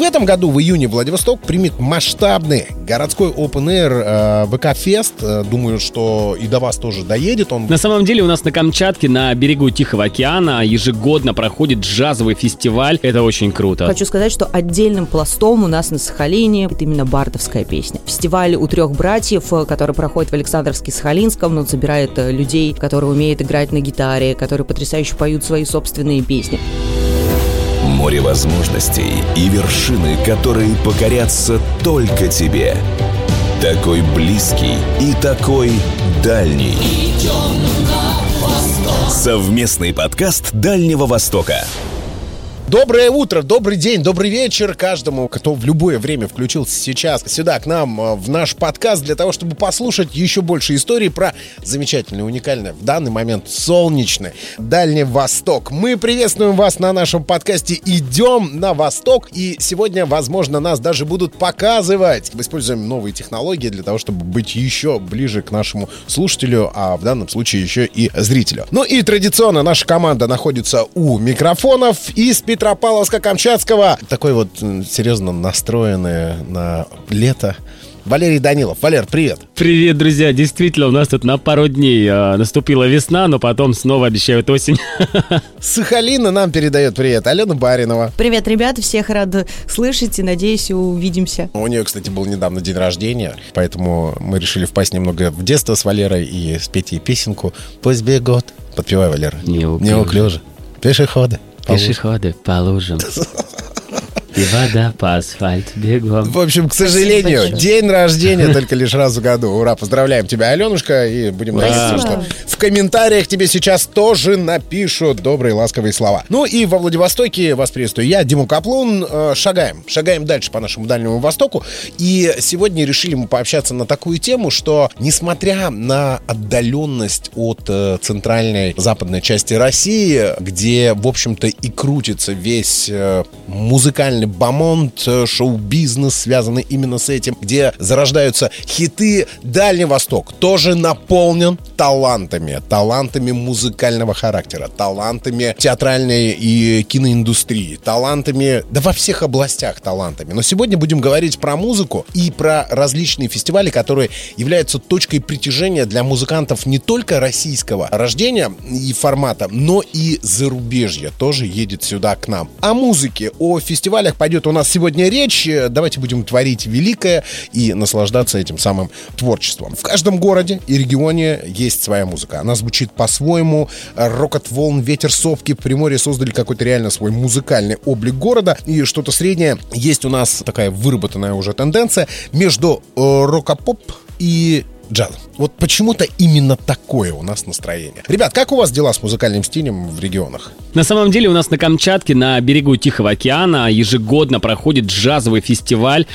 в этом году, в июне, Владивосток примет масштабный городской open air э, ВК-фест. Э, думаю, что и до вас тоже доедет он. На самом деле у нас на Камчатке, на берегу Тихого океана, ежегодно проходит джазовый фестиваль. Это очень круто. Хочу сказать, что отдельным пластом у нас на Сахалине это именно бардовская песня. Фестиваль у трех братьев, э, который проходит в Александровске-Сахалинском, он собирает э, людей, которые умеют играть на гитаре, которые потрясающе поют свои собственные песни. Море возможностей и вершины, которые покорятся только тебе. Такой близкий и такой дальний. Совместный подкаст Дальнего Востока. Доброе утро, добрый день, добрый вечер каждому, кто в любое время включился сейчас сюда, к нам, э, в наш подкаст, для того, чтобы послушать еще больше историй про замечательный, уникальный, в данный момент солнечный Дальний Восток. Мы приветствуем вас на нашем подкасте «Идем на Восток», и сегодня, возможно, нас даже будут показывать. Мы используем новые технологии для того, чтобы быть еще ближе к нашему слушателю, а в данном случае еще и зрителю. Ну и традиционно наша команда находится у микрофонов и спит Петропавловска-Камчатского. Такой вот серьезно настроенный на лето. Валерий Данилов. Валер, привет. Привет, друзья. Действительно, у нас тут на пару дней э, наступила весна, но потом снова обещают осень. Сахалина нам передает привет. Алена Баринова. Привет, ребята. Всех рад слышать и надеюсь, увидимся. У нее, кстати, был недавно день рождения, поэтому мы решили впасть немного в детство с Валерой и спеть ей песенку «Пусть бегут». Подпевай, Валера. Неуклюже. Пешеходы. Palūž. Tieši HD, Palūžam. И вода по асфальту бегом. В общем, к сожалению, Спасибо день рождения только лишь раз в году. Ура, поздравляем тебя, Аленушка, и будем надеяться, что в комментариях тебе сейчас тоже напишут добрые ласковые слова. Ну и во Владивостоке вас приветствую я, Дима Каплун. Э, шагаем, шагаем дальше по нашему Дальнему Востоку. И сегодня решили мы пообщаться на такую тему, что несмотря на отдаленность от э, центральной западной части России, где, в общем-то, и крутится весь э, музыкальный музыкальный бомонд, э, шоу-бизнес, связанный именно с этим, где зарождаются хиты. Дальний Восток тоже наполнен талантами, талантами музыкального характера, талантами театральной и киноиндустрии, талантами, да во всех областях талантами. Но сегодня будем говорить про музыку и про различные фестивали, которые являются точкой притяжения для музыкантов не только российского рождения и формата, но и зарубежья тоже едет сюда к нам. О музыке, о фестивалях фестивалях пойдет у нас сегодня речь. Давайте будем творить великое и наслаждаться этим самым творчеством. В каждом городе и регионе есть своя музыка. Она звучит по-своему. Рокот волн, ветер сопки. В Приморье создали какой-то реально свой музыкальный облик города. И что-то среднее. Есть у нас такая выработанная уже тенденция между э, рок-поп и джаз. Вот почему-то именно такое у нас настроение. Ребят, как у вас дела с музыкальным стилем в регионах? На самом деле у нас на Камчатке, на берегу Тихого океана, ежегодно проходит джазовый фестиваль.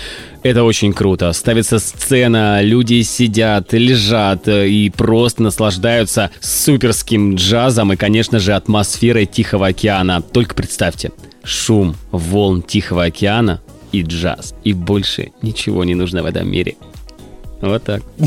Это очень круто. Ставится сцена, люди сидят, лежат и просто наслаждаются суперским джазом и, конечно же, атмосферой Тихого океана. Только представьте, шум волн Тихого океана и джаз. И больше ничего не нужно в этом мире. Вот так.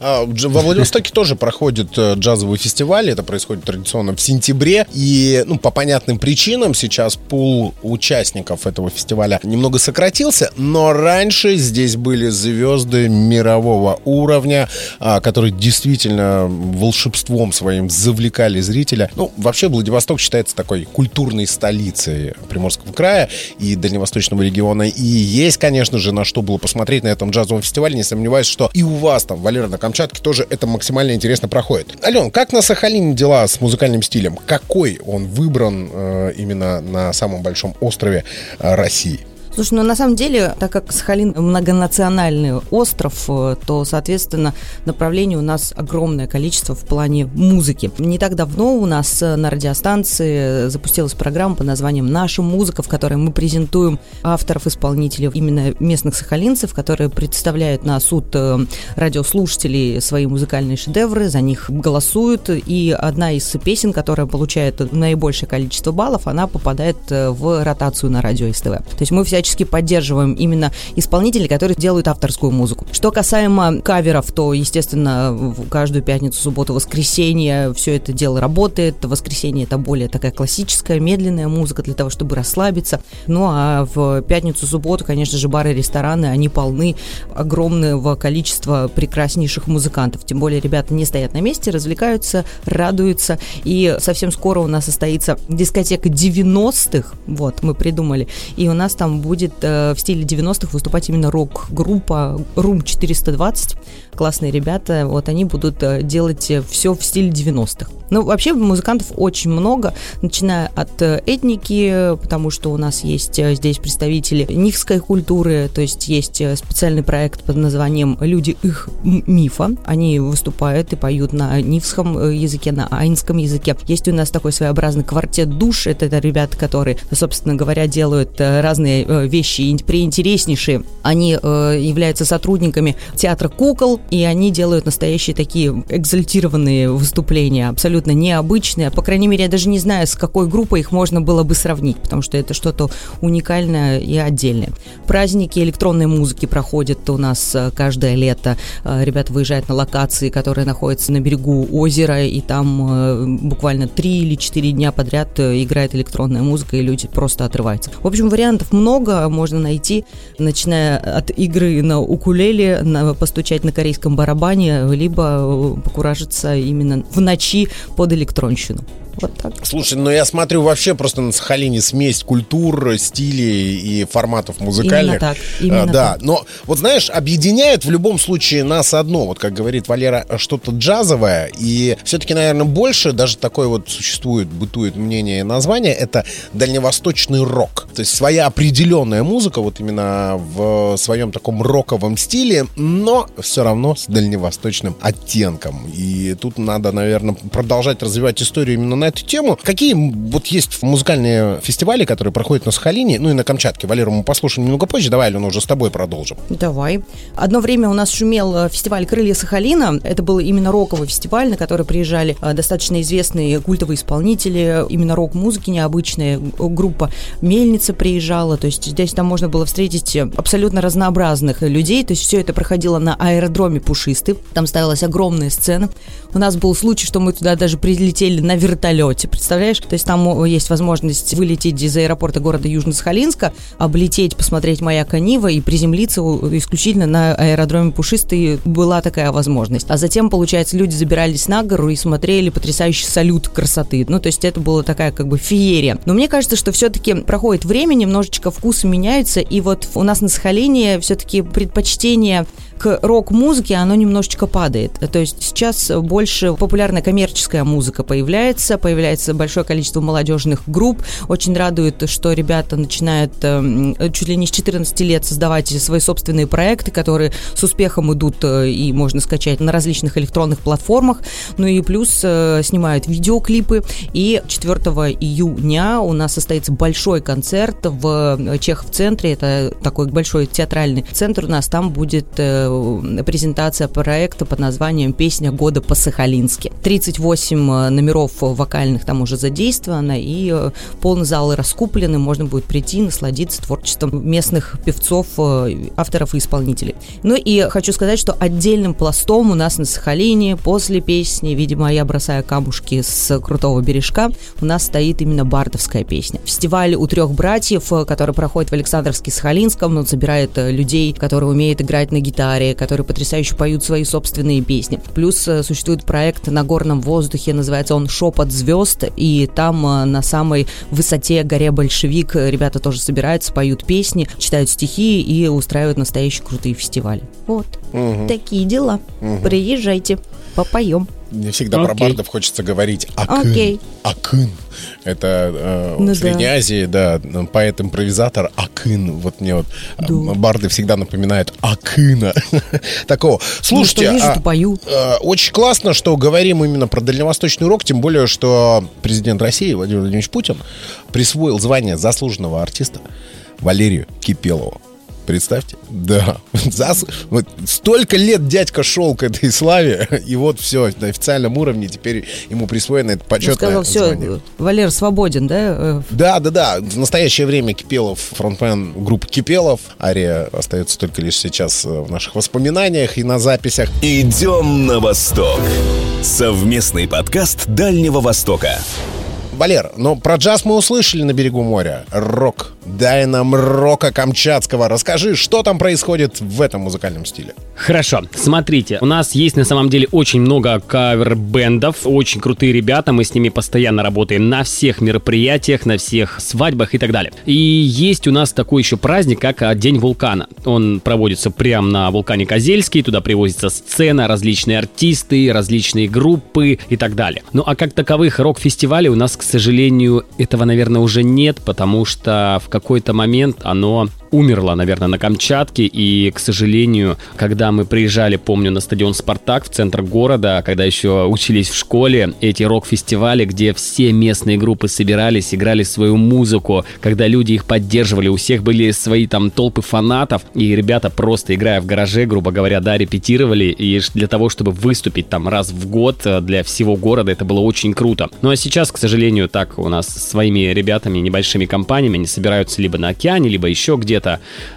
А, во Владивостоке тоже проходит э, джазовый фестиваль. Это происходит традиционно в сентябре. И ну, по понятным причинам сейчас пул участников этого фестиваля немного сократился. Но раньше здесь были звезды мирового уровня, а, которые действительно волшебством своим завлекали зрителя. Ну, вообще Владивосток считается такой культурной столицей Приморского края и Дальневосточного региона. И есть, конечно же, на что было посмотреть на этом джазовом фестивале, не сомневаюсь, что и у вас там, Валера, на Камчатке тоже это максимально интересно проходит. Ален, как на Сахалине дела с музыкальным стилем? Какой он выбран э, именно на самом большом острове э, России? Слушай, ну на самом деле, так как Сахалин многонациональный остров, э, то, соответственно, направлений у нас огромное количество в плане музыки. Не так давно у нас э, на радиостанции запустилась программа под названием «Наша музыка», в которой мы презентуем авторов, исполнителей, именно местных сахалинцев, которые представляют на суд э, радиослушателей свои музыкальные шедевры, за них голосуют, и одна из песен, которая получает наибольшее количество баллов, она попадает в ротацию на радио СТВ. То есть мы вся всячески поддерживаем именно исполнителей, которые делают авторскую музыку. Что касаемо каверов, то, естественно, каждую пятницу, субботу, воскресенье все это дело работает. Воскресенье это более такая классическая, медленная музыка для того, чтобы расслабиться. Ну а в пятницу, субботу, конечно же, бары, рестораны, они полны огромного количества прекраснейших музыкантов. Тем более ребята не стоят на месте, развлекаются, радуются. И совсем скоро у нас состоится дискотека 90-х. Вот, мы придумали. И у нас там будет э, в стиле 90-х выступать именно рок-группа Room 420. Классные ребята. Вот они будут э, делать все в стиле 90-х. Ну, вообще музыкантов очень много, начиная от э, этники, потому что у нас есть э, здесь представители нихской культуры, то есть есть э, специальный проект под названием «Люди их мифа». Они выступают и поют на нивском языке, на айнском языке. Есть у нас такой своеобразный квартет душ. Это, это ребята, которые, собственно говоря, делают разные вещи преинтереснейшие. Они являются сотрудниками театра кукол, и они делают настоящие такие экзальтированные выступления, абсолютно абсолютно необычные. По крайней мере, я даже не знаю, с какой группой их можно было бы сравнить, потому что это что-то уникальное и отдельное. Праздники электронной музыки проходят у нас э, каждое лето. Э, ребята выезжают на локации, которые находятся на берегу озера, и там э, буквально три или четыре дня подряд играет электронная музыка, и люди просто отрываются. В общем, вариантов много можно найти, начиная от игры на укулеле, на, постучать на корейском барабане, либо покуражиться именно в ночи под электронщину. Вот так. Слушай, ну я смотрю вообще просто на Сахалине смесь культур, стилей и форматов музыкальных. Именно так. Именно а, да, так. но вот знаешь, объединяет в любом случае нас одно, вот как говорит Валера, что-то джазовое, и все-таки, наверное, больше даже такое вот существует, бытует мнение и название, это дальневосточный рок. То есть своя определенная музыка, вот именно в своем таком роковом стиле, но все равно с дальневосточным оттенком. И тут надо, наверное, продолжать развивать историю именно на эту тему. Какие вот есть музыкальные фестивали, которые проходят на Сахалине, ну и на Камчатке? Валеру мы послушаем немного позже. Давай, Алена, уже с тобой продолжим. Давай. Одно время у нас шумел э, фестиваль «Крылья Сахалина». Это был именно роковый фестиваль, на который приезжали э, достаточно известные культовые исполнители, именно рок-музыки необычная группа «Мельница» приезжала. То есть здесь там можно было встретить абсолютно разнообразных людей. То есть все это проходило на аэродроме Пушисты. Там ставилась огромная сцена. У нас был случай, что мы туда даже прилетели на вертолете представляешь? То есть там есть возможность вылететь из аэропорта города Южно-Сахалинска, облететь, посмотреть маяк Нива и приземлиться исключительно на аэродроме Пушистый. Была такая возможность. А затем, получается, люди забирались на гору и смотрели потрясающий салют красоты. Ну, то есть это была такая как бы феерия. Но мне кажется, что все-таки проходит время, немножечко вкусы меняются, и вот у нас на Сахалине все-таки предпочтение к рок-музыке оно немножечко падает. То есть сейчас больше популярная коммерческая музыка появляется, появляется большое количество молодежных групп. Очень радует, что ребята начинают э, чуть ли не с 14 лет создавать свои собственные проекты, которые с успехом идут э, и можно скачать на различных электронных платформах. Ну и плюс э, снимают видеоклипы. И 4 июня у нас состоится большой концерт в Чехов-центре. Это такой большой театральный центр у нас. Там будет Э, презентация проекта под названием «Песня года по-сахалински». 38 э, номеров вокальных там уже задействовано, и э, полный залы раскуплены, можно будет прийти, насладиться творчеством местных певцов, авторов и исполнителей. Ну и хочу сказать, что отдельным пластом у нас на Сахалине после песни «Видимо, я бросаю камушки с крутого бережка» у нас стоит именно бардовская песня. Фестиваль у трех братьев, который проходит в Александровске-Сахалинском, он собирает людей, которые умеют играть на гитаре, гитаре, которые потрясающе поют свои собственные песни. Плюс э, существует проект на горном воздухе, называется он «Шепот звезд», и там э, на самой высоте горе Большевик ребята тоже собираются, поют песни, читают стихи и устраивают настоящие крутые фестивали. Вот. Угу. Такие дела. Угу. Приезжайте, попоем. Мне всегда okay. про бардов хочется говорить акын. Okay. Акын. Это э, ну, в Средней да. Азии, да, поэт-импровизатор Акын. Вот мне вот да. барды всегда напоминают Акына. Такого. Слушайте, ну, вижу, а, пою. Э, очень классно, что говорим именно про дальневосточный урок, тем более, что президент России Владимир Владимирович Путин присвоил звание заслуженного артиста Валерию Кипелову. Представьте. Да. Зас... Вот столько лет дядька шел к этой славе, и вот все, на официальном уровне теперь ему присвоено это почетное Он сказал, звание. все, Валер свободен, да? Э, Да, да, да. В настоящее время Кипелов, фронтмен группы Кипелов. Ария остается только лишь сейчас э, в наших воспоминаниях и на записях. Идем на восток. Совместный подкаст Дальнего Востока. Валер, но про джаз мы услышали на берегу моря. Рок. Дай нам рока камчатского. Расскажи, что там происходит в этом музыкальном стиле. Хорошо, смотрите, у нас есть на самом деле очень много кавер-бендов, очень крутые ребята, мы с ними постоянно работаем на всех мероприятиях, на всех свадьбах и так далее. И есть у нас такой еще праздник, как а, День вулкана. Он проводится прямо на вулкане Козельский, туда привозится сцена, различные артисты, различные группы и так далее. Ну а как таковых рок-фестивалей у нас, к сожалению, этого, наверное, уже нет, потому что в какой-то момент оно умерла, наверное, на Камчатке. И, к сожалению, когда мы приезжали, помню, на стадион «Спартак» в центр города, когда еще учились в школе, эти рок-фестивали, где все местные группы собирались, играли свою музыку, когда люди их поддерживали, у всех были свои там толпы фанатов, и ребята просто играя в гараже, грубо говоря, да, репетировали, и для того, чтобы выступить там раз в год э, для всего города, это было очень круто. Ну а сейчас, к сожалению, так у нас своими ребятами, небольшими компаниями, они собираются либо на океане, либо еще где-то,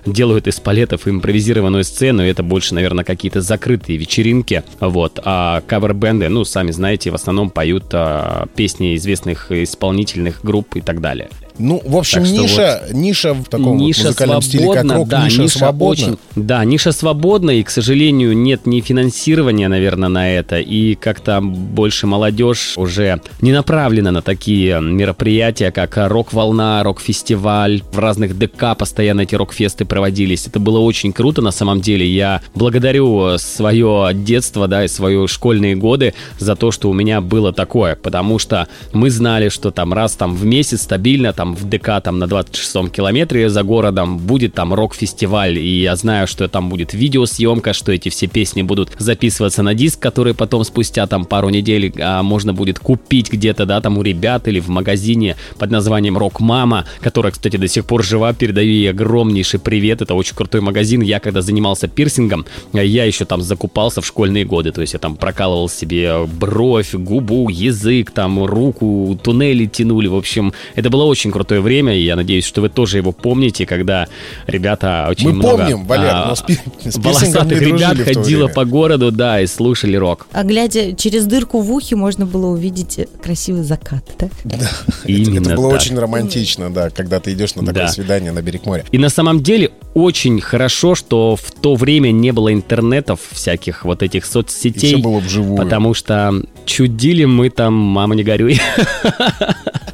делают из палетов импровизированную сцену, и это больше, наверное, какие-то закрытые вечеринки, вот, а кавер-бенды, ну, сами знаете, в основном поют а, песни известных исполнительных групп и так далее. Ну, в общем, Так ниша, ниша в таком вот ниша музыкальном стиле, как свободна, рок, да, ниша, свободна. очень- да, ниша свободна, и, к сожалению, нет ни финансирования, наверное, на это, и как-то больше молодежь уже не направлена на такие мероприятия, как рок-волна, рок-фестиваль, в разных ДК постоянно эти рок-фесты проводились. Это было очень круто, на самом деле. Я благодарю свое детство, да, и свои школьные годы за то, что у меня было такое, потому что мы знали, что там раз там в месяц стабильно, там в ДК там на 26-м километре за городом будет там рок-фестиваль, и я знаю, что там будет видеосъемка, что эти все песни будут записываться на диск, который потом спустя там пару недель а, можно будет купить где-то, да, там у ребят или в магазине под названием Рок Мама, которая, кстати, до сих пор жива, передаю ей огромнейший привет, это очень крутой магазин, я когда занимался пирсингом, а, я еще там закупался в школьные годы, то есть я там прокалывал себе бровь, губу, язык, там руку, туннели тянули, в общем, это было очень крутое время, и я надеюсь, что вы тоже его помните, когда ребята очень Мы много... помним, Валер, а, но с, пи- с волосатых ребят ходило по городу, да, и слушали рок. А глядя через дырку в ухе, можно было увидеть красивый закат, да? Это, Именно это было так. очень романтично, да, когда ты идешь на такое Да. свидание на берег моря. И на самом деле очень хорошо, что в то время не было интернетов всяких вот этих И соцсетей. все было вживую. Потому что чудили мы там, мама не горюй.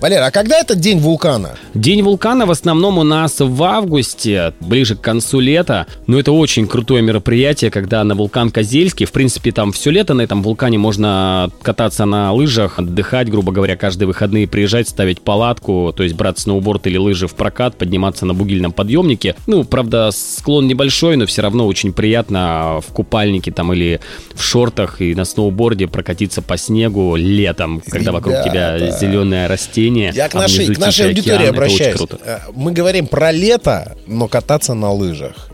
Валер, а когда это день вулкана? День вулкана в основном у нас в августе, ближе к концу лета. Но это очень крутое мероприятие, когда на вулкан Козельский, в принципе, там все лето на этом вулкане можно кататься на лыжах, отдыхать, грубо говоря, каждые выходные приезжать, ставить палатку, то есть брать сноуборд или лыжи в прокат, подниматься на бугильном подъемнике. Ну, правда, склон небольшой, но все равно очень приятно в купальнике там или в шортах и на сноуборде прокатиться по снегу летом, когда вокруг тебя Ребята. зеленое растение. Я к нашей, к нашей аудитории обращаюсь. Э, Мы говорим про лето, но кататься на лыжах.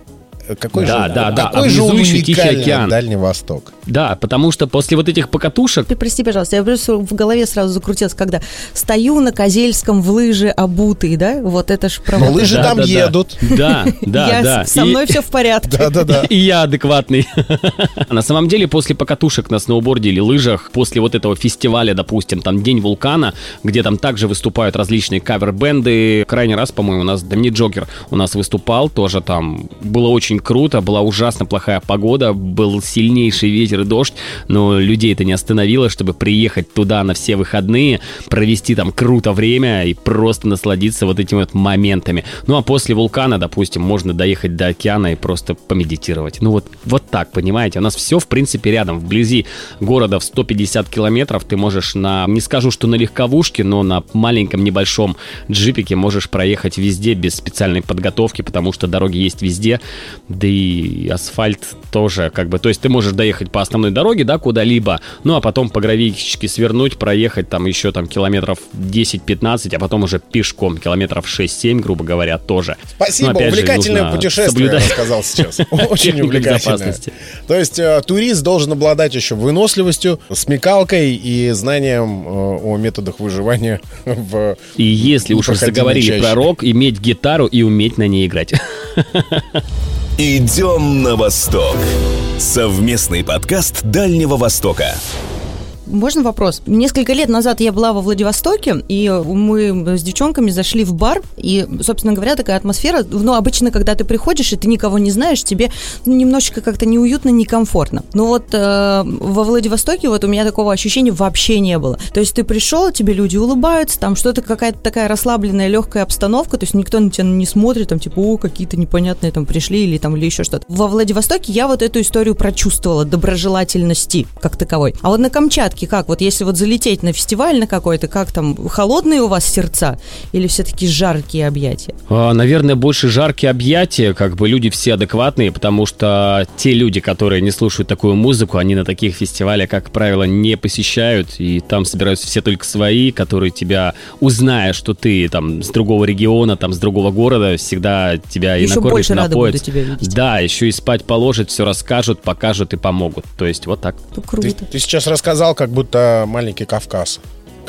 Какой Да, же, да, да. какой А же еще Тихий уникальный океан. Дальний Восток. Да, потому что после вот этих покатушек Ты прости, пожалуйста, я просто в голове сразу закрутилась, когда стою на Козельском в лыжи обутый, да? Вот это ж про Но лыжи. Да, там да, да. едут. Да, да, Я да. Со мной все в порядке. Да-да-да. И я адекватный. На самом деле, после покатушек на сноуборде или лыжах, после вот этого фестиваля, допустим, там День вулкана, где там также выступают различные кавер-бенды. Крайний раз, по-моему, у нас Домини Джокер у нас выступал, тоже там было очень круто, была ужасно плохая погода, был сильнейший ветер и дождь, но людей это не остановило, чтобы приехать туда на все выходные, провести там круто время и просто насладиться вот этими вот моментами. Ну а после вулкана, допустим, можно доехать до океана и просто помедитировать. Ну вот, вот так, понимаете? У нас все, в принципе, рядом, вблизи города в 150 километров. Ты можешь на, не скажу, что на легковушке, но на маленьком небольшом джипике можешь проехать везде без специальной подготовки, потому что дороги есть везде. Да и асфальт тоже как бы, то есть ты можешь доехать по основной дороге, да, куда-либо, ну а потом по гравийке свернуть, проехать там еще там километров 10-15, а потом уже пешком километров 6-7, грубо говоря, тоже. Спасибо, Но, увлекательное же, путешествие, соблюдать... сказал сейчас. Очень увлекательное. То есть э, турист должен обладать еще выносливостью, смекалкой и знанием э, о методах выживания в И если уж заговорили про рок, иметь гитару и уметь на ней играть. Идем на восток. Совместный подкаст Дальнего Востока. Можно вопрос? Несколько лет назад я была во Владивостоке, и мы с девчонками зашли в бар, и, собственно говоря, такая атмосфера, ну, обычно, когда ты приходишь, и ты никого не знаешь, тебе ну, немножечко как-то неуютно, некомфортно. Но вот э, во Владивостоке вот у меня такого ощущения вообще не было. То есть ты пришел, тебе люди улыбаются, там что-то какая-то такая расслабленная, легкая обстановка, то есть никто на тебя не смотрит, там, типа, о, какие-то непонятные там пришли или там, или еще что-то. Во Владивостоке я вот эту историю прочувствовала, доброжелательности как таковой. А вот на Камчатке все-таки как? Вот если вот залететь на фестиваль на какой-то, как там, холодные у вас сердца или все-таки жаркие объятия? А, наверное, больше жаркие объятия, как бы люди все адекватные, потому что те люди, которые не слушают такую музыку, они на таких фестивалях, как правило, не посещают, и там собираются все только свои, которые тебя, узная, что ты там с другого региона, там с другого города, всегда тебя еще и накормят, больше напоят. тебя видеть. Да, еще и спать положат, все расскажут, покажут и помогут. То есть вот так. Ну, круто. Ты, ты сейчас рассказал, как будто маленький Кавказ.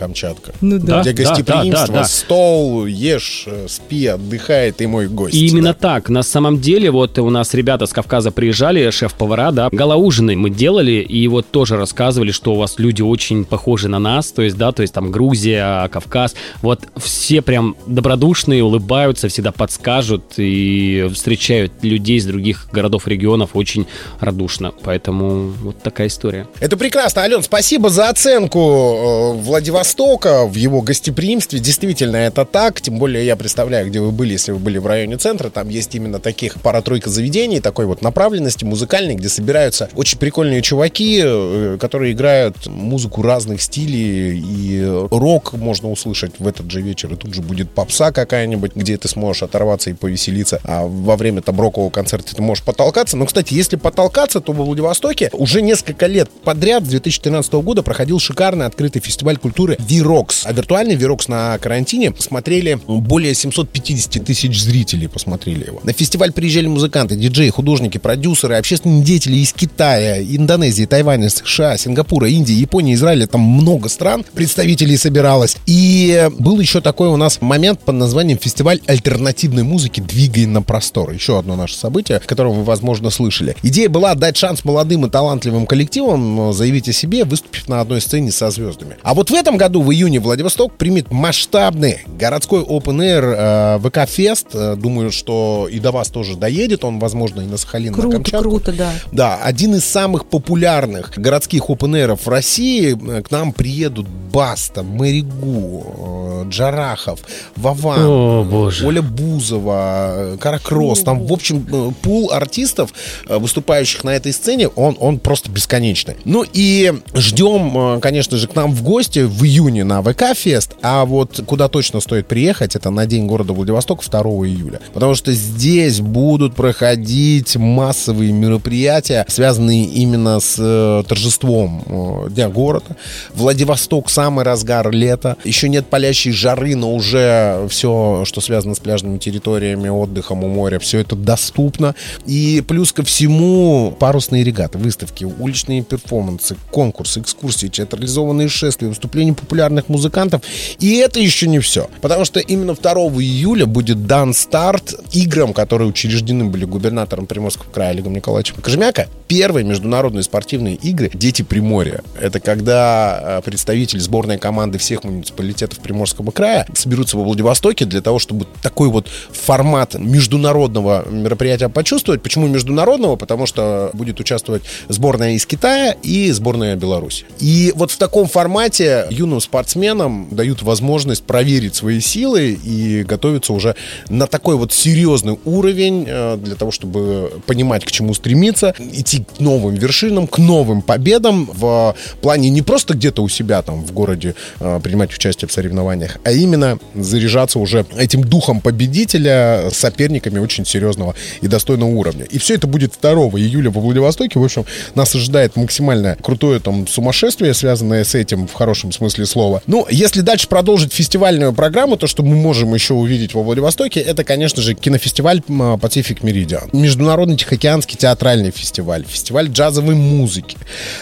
Камчатка. Ну да. Где гостеприимство, да, да, да, стол, ешь, спи, отдыхай, ты мой гость. И именно да. так. На самом деле, вот у нас ребята с Кавказа приезжали, шеф-повара, да, галаужины мы делали, и вот тоже рассказывали, что у вас люди очень похожи на нас, то есть, да, то есть там Грузия, Кавказ, вот все прям добродушные, улыбаются, всегда подскажут и встречают людей из других городов, регионов очень радушно, поэтому вот такая история. Это прекрасно, Ален, спасибо за оценку э, Владивостока Востока, в его гостеприимстве. Действительно, это так. Тем более я представляю, где вы были, если вы были в районе центра. Там есть именно таких пара-тройка заведений, такой вот направленности музыкальной, где собираются очень прикольные чуваки, э, которые играют музыку разных стилей. И рок можно услышать в этот же вечер. И тут же будет попса какая-нибудь, где ты сможешь оторваться и повеселиться. А во время там рокового концерта ты можешь потолкаться. Но, кстати, если потолкаться, то во Владивостоке уже несколько лет подряд, с 2013 года, проходил шикарный открытый фестиваль культуры Virox. А виртуальный Virox на карантине смотрели более 750 тысяч зрителей посмотрели его. На фестиваль приезжали музыканты, диджеи, художники, продюсеры, общественные деятели из Китая, Индонезии, Тайваня, США, Сингапура, Индии, Японии, Израиля. Там много стран представителей собиралось. И был еще такой у нас момент под названием фестиваль альтернативной музыки «Двигай на простор». Еще одно наше событие, которое вы, возможно, слышали. Идея была дать шанс молодым и талантливым коллективам заявить о себе, выступив на одной сцене со звездами. А вот в этом году в июне Владивосток примет масштабный городской Open Air э, ВК-фест. Э, думаю, что и до вас тоже доедет. Он, возможно, и на Сахалин, круто, на Камчатку. Круто, да. Да, один из самых популярных городских Open Air в России. Э, к нам приедут Баста, Маригу, Джарахов, Вован, О, боже. Оля Бузова, Каракросс. Там, в общем, пул артистов, выступающих на этой сцене, он, он просто бесконечный. Ну и ждем, конечно же, к нам в гости в июне на ВК-фест, а вот куда точно стоит приехать, это на День города Владивосток 2 июля. Потому что здесь будут проходить массовые мероприятия, связанные именно с э, торжеством э, Дня города. Владивосток самый разгар лета. Еще нет палящей жары, но уже все, что связано с пляжными территориями, отдыхом у моря, все это доступно. И плюс ко всему парусные регаты, выставки, уличные перформансы, конкурсы, экскурсии, театрализованные шествия, выступления популярных музыкантов. И это еще не все. Потому что именно 2 июля будет дан старт играм, которые учреждены были губернатором Приморского края Олегом Николаевичем Кожемяка. Первые международные спортивные игры «Дети Приморья». Это когда э, представители сборной команды всех муниципалитетов Приморского края соберутся во Владивостоке для того, чтобы такой вот формат международного мероприятия почувствовать. Почему международного? Потому что будет участвовать сборная из Китая и сборная Беларуси. И вот в таком формате юные юным спортсменам дают возможность проверить свои силы и готовиться уже на такой вот серьезный уровень э, для того, чтобы понимать, к чему стремиться, идти к новым вершинам, к новым победам в плане не просто где-то у себя там в городе э, принимать участие в соревнованиях, а именно заряжаться уже этим духом победителя соперниками очень серьезного и достойного уровня. И все это будет 2 июля во Владивостоке. В общем, нас ожидает максимально крутое там сумасшествие, связанное с этим в хорошем смысле слова. Ну, если дальше продолжить фестивальную программу, то, что мы можем еще увидеть во Владивостоке, это, конечно же, кинофестиваль Pacific Meridian. Международный Тихоокеанский театральный фестиваль. Фестиваль джазовой музыки.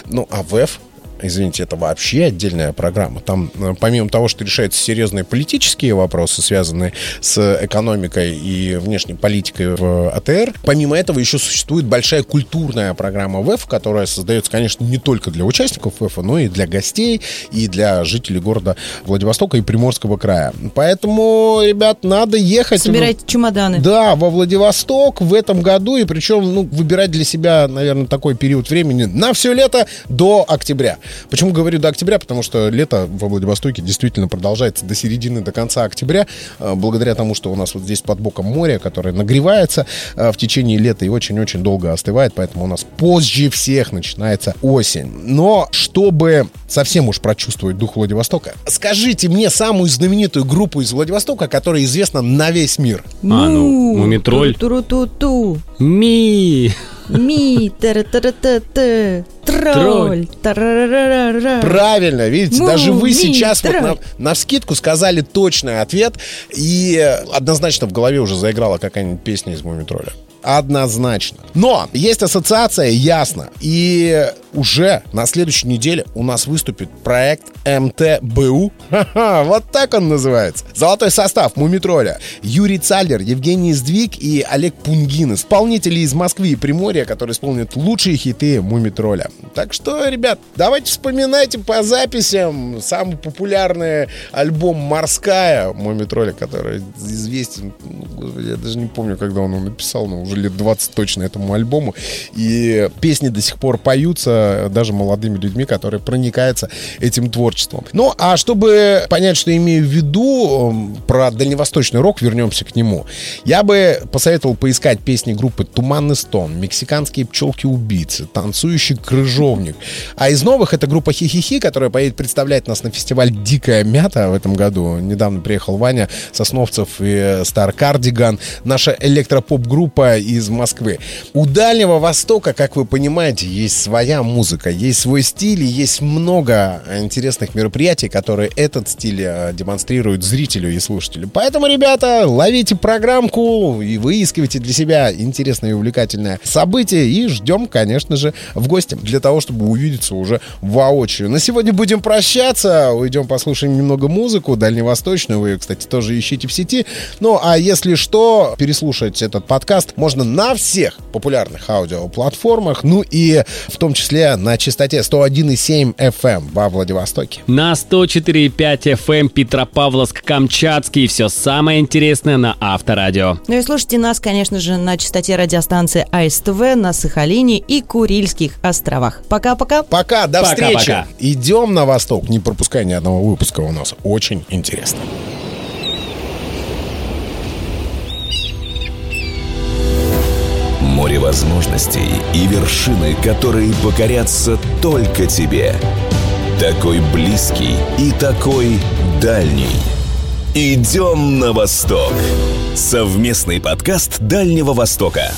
Ну, а ВЭФ извините, это вообще отдельная программа. Там, э, помимо того, что решаются серьезные политические вопросы, связанные с экономикой и внешней политикой в АТР, помимо этого еще существует большая культурная программа ВЭФ, которая создается, конечно, не только для участников ВЭФ, но и для гостей, и для жителей города Владивостока и Приморского края. Поэтому, ребят, надо ехать. Собирайте чемоданы. Да, во Владивосток в этом году, и причем, ну, выбирать для себя, наверное, такой период времени на все лето до октября. Почему говорю до октября? Потому что лето во Владивостоке действительно продолжается до середины, до конца октября, э, благодаря тому, что у нас вот здесь под боком море, которое нагревается э, в течение лета и очень-очень долго остывает, поэтому у нас позже всех начинается осень. Но чтобы совсем уж прочувствовать дух Владивостока, скажите мне самую знаменитую группу из Владивостока, которая известна на весь мир. А, ну, Мумитроль. Ту-ту-ту-ту. Ми. Ми. Тролль. Правильно, видите, даже вы сейчас вот на, на скидку сказали точный ответ, и однозначно в голове уже заиграла какая-нибудь песня из Мумитроля. Однозначно. Но есть ассоциация, ясно. И уже на следующей неделе у нас выступит проект МТБУ. Ха-ха, вот так он называется. Золотой состав Мумитроля. Юрий Цалер, Евгений Сдвиг и Олег Пунгин. Исполнители из Москвы и Приморья, которые исполнят лучшие хиты Мумитроля. Так что, ребят, давайте вспоминайте по записям самый популярный альбом «Морская» Мумитроля, который известен, ну, я даже не помню, когда он его написал, но уже лет 20 точно этому альбому. И песни до сих пор поются даже молодыми людьми, которые проникаются этим творчеством. Ну, а чтобы понять, что имею в виду, эм, про дальневосточный рок, вернемся к нему. Я бы посоветовал поискать песни группы «Туманный стон», «Мексиканские пчелки-убийцы», «Танцующий крыжовник». А из новых это группа «Хи-хи-хи», которая поедет представлять нас на фестиваль «Дикая мята» в этом году. Недавно приехал Ваня Сосновцев и Стар Кардиган. Наша электропоп-группа из Москвы. У Дальнего Востока, как вы понимаете, есть своя музыка, есть свой стиль, и есть много интересных мероприятий, которые этот стиль э, демонстрируют зрителю и слушателю. Поэтому, ребята, ловите программку и выискивайте для себя интересное и увлекательное событие. И ждем, конечно же, в гости для того, чтобы увидеться уже воочию. На сегодня будем прощаться. Уйдем послушаем немного музыку дальневосточную. Вы, кстати, тоже ищите в сети. Ну, а если что, переслушать этот подкаст можно на всех популярных аудиоплатформах, ну и в том числе на частоте 101,7 FM во Владивостоке. На 104,5 FM Петропавловск-Камчатский. Все самое интересное на Авторадио. Ну и слушайте нас, конечно же, на частоте радиостанции АСТВ на Сахалине и Курильских островах. Пока-пока. Пока, до Пока, встречи. пока. Идем на восток, не пропускай ни одного выпуска у нас. Очень интересно. Море возможностей и вершины, которые покорятся только тебе. Такой близкий и такой дальний. Идем на восток. Совместный подкаст Дальнего Востока.